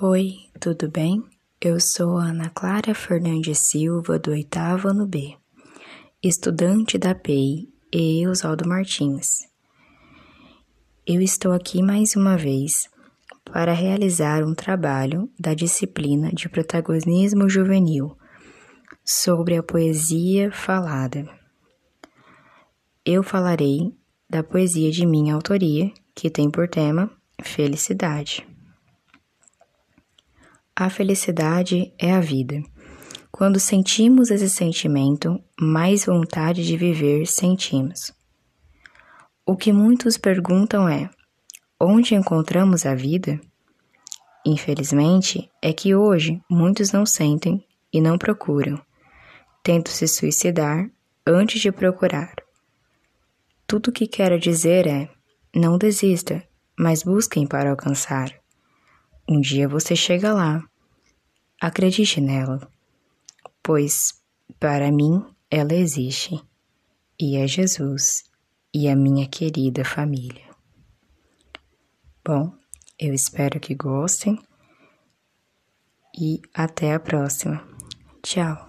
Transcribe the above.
Oi, tudo bem? Eu sou Ana Clara Fernandes Silva, do oitavo ano B, estudante da PEI e Oswaldo Martins. Eu estou aqui mais uma vez para realizar um trabalho da disciplina de protagonismo juvenil sobre a poesia falada. Eu falarei da poesia de minha autoria, que tem por tema felicidade. A felicidade é a vida. Quando sentimos esse sentimento, mais vontade de viver sentimos. O que muitos perguntam é: onde encontramos a vida? Infelizmente, é que hoje muitos não sentem e não procuram. Tentam se suicidar antes de procurar. Tudo o que quero dizer é: não desista, mas busquem para alcançar. Um dia você chega lá. Acredite nela, pois para mim ela existe e é Jesus e a minha querida família. Bom, eu espero que gostem e até a próxima. Tchau.